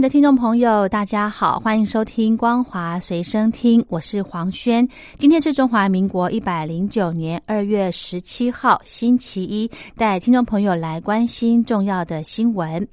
的听众朋友，大家好，欢迎收听光华随身听，我是黄轩。今天是中华民国一百零九年二月十七号，星期一，带听众朋友来关心重要的新闻。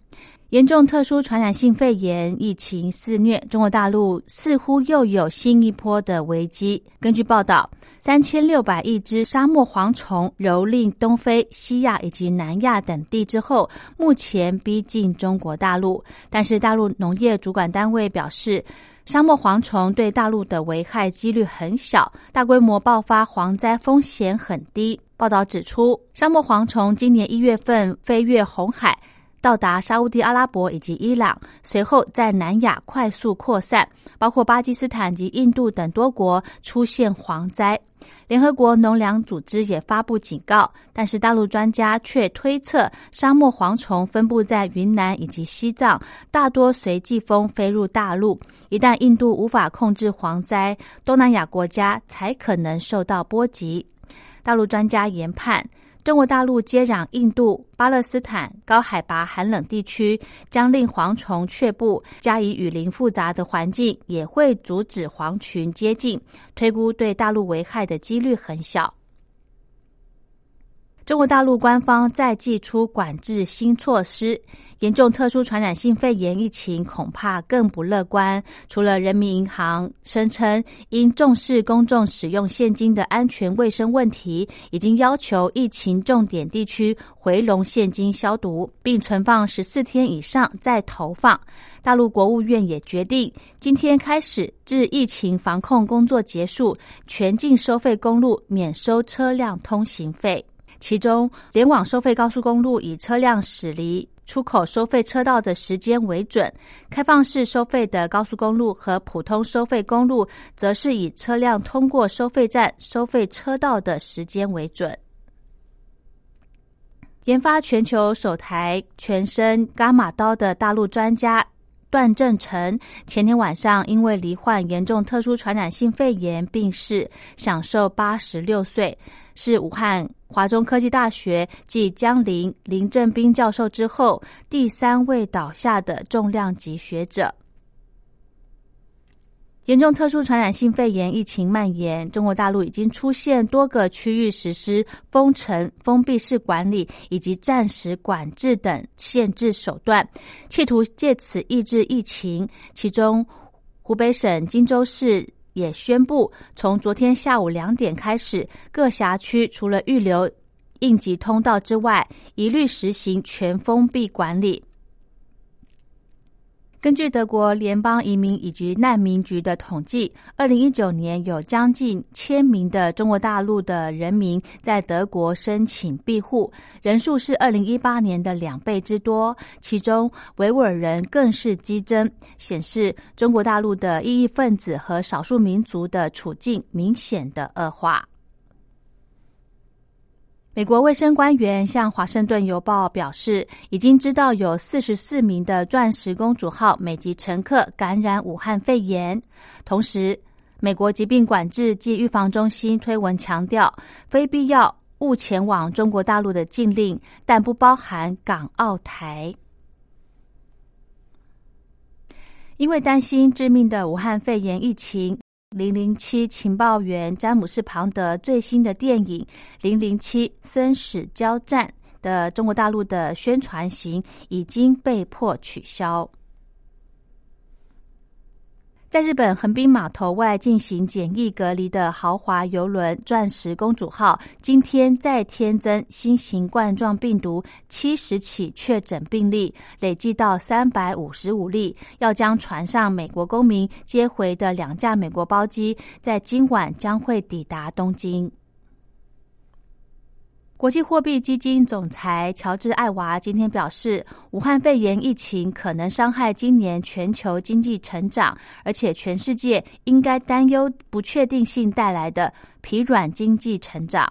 严重特殊传染性肺炎疫情肆虐，中国大陆似乎又有新一波的危机。根据报道，三千六百亿只沙漠蝗虫蹂躏东非、西亚以及南亚等地之后，目前逼近中国大陆。但是，大陆农业主管单位表示，沙漠蝗虫对大陆的危害几率很小，大规模爆发蝗灾风险很低。报道指出，沙漠蝗虫今年一月份飞越红海。到达沙地阿拉伯以及伊朗，随后在南亚快速扩散，包括巴基斯坦及印度等多国出现蝗灾。联合国农粮组织也发布警告，但是大陆专家却推测，沙漠蝗虫分布在云南以及西藏，大多随季风飞入大陆。一旦印度无法控制蝗灾，东南亚国家才可能受到波及。大陆专家研判。中国大陆接壤印度、巴勒斯坦高海拔寒冷地区，将令蝗虫却步；加以雨林复杂的环境，也会阻止蝗群接近。推估对大陆危害的几率很小。中国大陆官方再祭出管制新措施，严重特殊传染性肺炎疫情恐怕更不乐观。除了人民银行声称因重视公众使用现金的安全卫生问题，已经要求疫情重点地区回笼现金消毒，并存放十四天以上再投放。大陆国务院也决定今天开始至疫情防控工作结束，全境收费公路免收车辆通行费。其中，联网收费高速公路以车辆驶离出口收费车道的时间为准；开放式收费的高速公路和普通收费公路，则是以车辆通过收费站收费车道的时间为准。研发全球首台全身伽马刀的大陆专家段正成，前天晚上因为罹患严重特殊传染性肺炎病逝，享受八十六岁，是武汉。华中科技大学继江林林正斌教授之后，第三位倒下的重量级学者。严重特殊传染性肺炎疫情蔓延，中国大陆已经出现多个区域实施封城、封闭式管理以及暂时管制等限制手段，企图借此抑制疫情。其中，湖北省荆州市。也宣布，从昨天下午两点开始，各辖区除了预留应急通道之外，一律实行全封闭管理。根据德国联邦移民以及难民局的统计，二零一九年有将近千名的中国大陆的人民在德国申请庇护，人数是二零一八年的两倍之多。其中维吾尔人更是激增，显示中国大陆的异议分子和少数民族的处境明显的恶化。美国卫生官员向《华盛顿邮报》表示，已经知道有四十四名的“钻石公主号”美籍乘客感染武汉肺炎。同时，美国疾病管制及预防中心推文强调，非必要勿前往中国大陆的禁令，但不包含港澳台。因为担心致命的武汉肺炎疫情。零零七情报员詹姆斯·庞德最新的电影《零零七生死交战》的中国大陆的宣传行已经被迫取消。在日本横滨码头外进行简易隔离的豪华游轮“钻石公主号”，今天再添增新型冠状病毒七十起确诊病例，累计到三百五十五例。要将船上美国公民接回的两架美国包机，在今晚将会抵达东京。国际货币基金总裁乔治·艾娃今天表示，武汉肺炎疫情可能伤害今年全球经济成长，而且全世界应该担忧不确定性带来的疲软经济成长。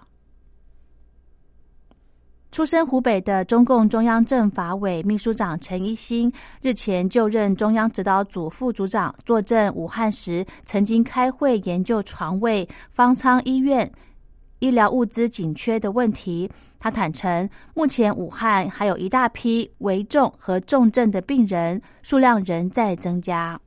出身湖北的中共中央政法委秘书长陈一新日前就任中央指导组副组长，坐镇武汉时，曾经开会研究床位、方舱医院。医疗物资紧缺的问题，他坦诚，目前武汉还有一大批危重和重症的病人，数量仍在增加。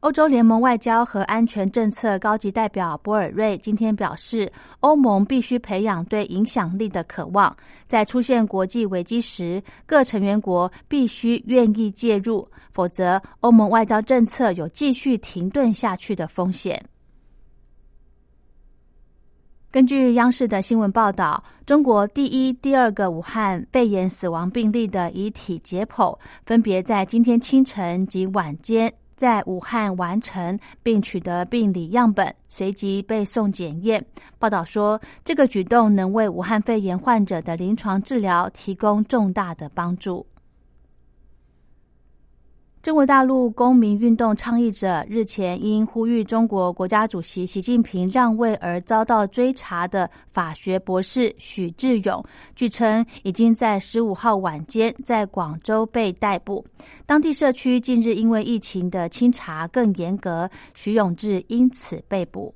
欧洲联盟外交和安全政策高级代表博尔瑞今天表示，欧盟必须培养对影响力的渴望，在出现国际危机时，各成员国必须愿意介入，否则欧盟外交政策有继续停顿下去的风险。根据央视的新闻报道，中国第一、第二个武汉肺炎死亡病例的遗体解剖，分别在今天清晨及晚间在武汉完成，并取得病理样本，随即被送检验。报道说，这个举动能为武汉肺炎患者的临床治疗提供重大的帮助。中国大陆公民运动倡议者日前因呼吁中国国家主席习近平让位而遭到追查的法学博士许志勇，据称已经在十五号晚间在广州被逮捕。当地社区近日因为疫情的清查更严格，许永志因此被捕。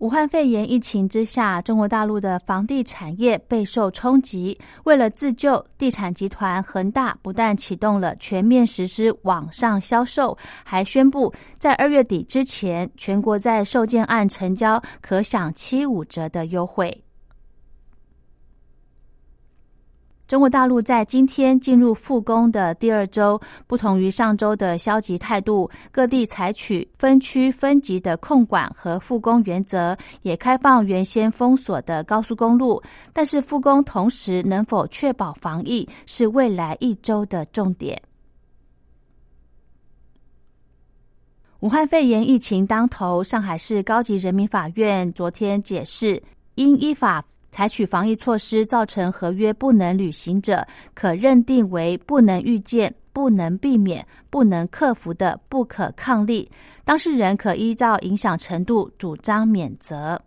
武汉肺炎疫情之下，中国大陆的房地产业备受冲击。为了自救，地产集团恒大不但启动了全面实施网上销售，还宣布在二月底之前，全国在售建案成交可享七五折的优惠。中国大陆在今天进入复工的第二周，不同于上周的消极态度，各地采取分区分级的控管和复工原则，也开放原先封锁的高速公路。但是复工同时能否确保防疫，是未来一周的重点。武汉肺炎疫情当头，上海市高级人民法院昨天解释，应依法。采取防疫措施造成合约不能履行者，可认定为不能预见、不能避免、不能克服的不可抗力，当事人可依照影响程度主张免责。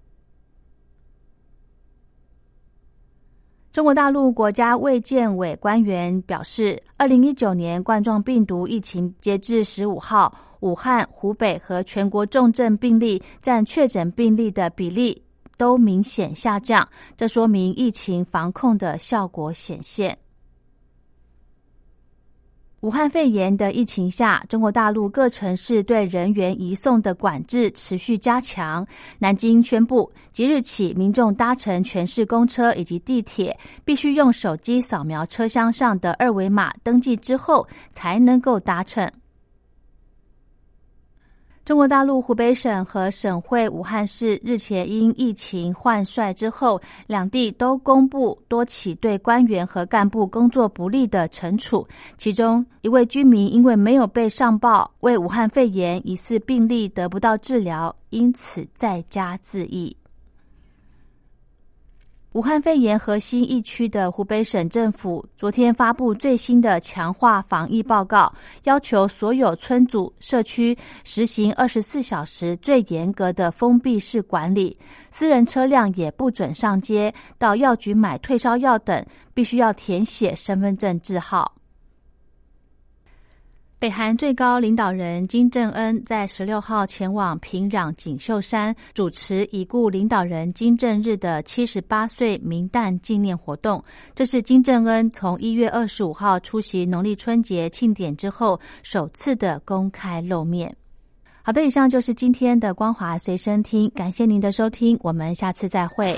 中国大陆国家卫健委官员表示，二零一九年冠状病毒疫情截至十五号，武汉、湖北和全国重症病例占确诊病例的比例。都明显下降，这说明疫情防控的效果显现。武汉肺炎的疫情下，中国大陆各城市对人员移送的管制持续加强。南京宣布，即日起，民众搭乘全市公车以及地铁，必须用手机扫描车厢上的二维码登记之后，才能够搭乘。中国大陆湖北省和省会武汉市日前因疫情换帅之后，两地都公布多起对官员和干部工作不利的惩处。其中一位居民因为没有被上报为武汉肺炎疑似病例得不到治疗，因此在家自缢。武汉肺炎核心疫区的湖北省政府昨天发布最新的强化防疫报告，要求所有村组、社区实行二十四小时最严格的封闭式管理，私人车辆也不准上街，到药局买退烧药等，必须要填写身份证字号。北韩最高领导人金正恩在十六号前往平壤锦绣山主持已故领导人金正日的七十八岁冥诞纪念活动。这是金正恩从一月二十五号出席农历春节庆典之后首次的公开露面。好的，以上就是今天的光华随身听，感谢您的收听，我们下次再会。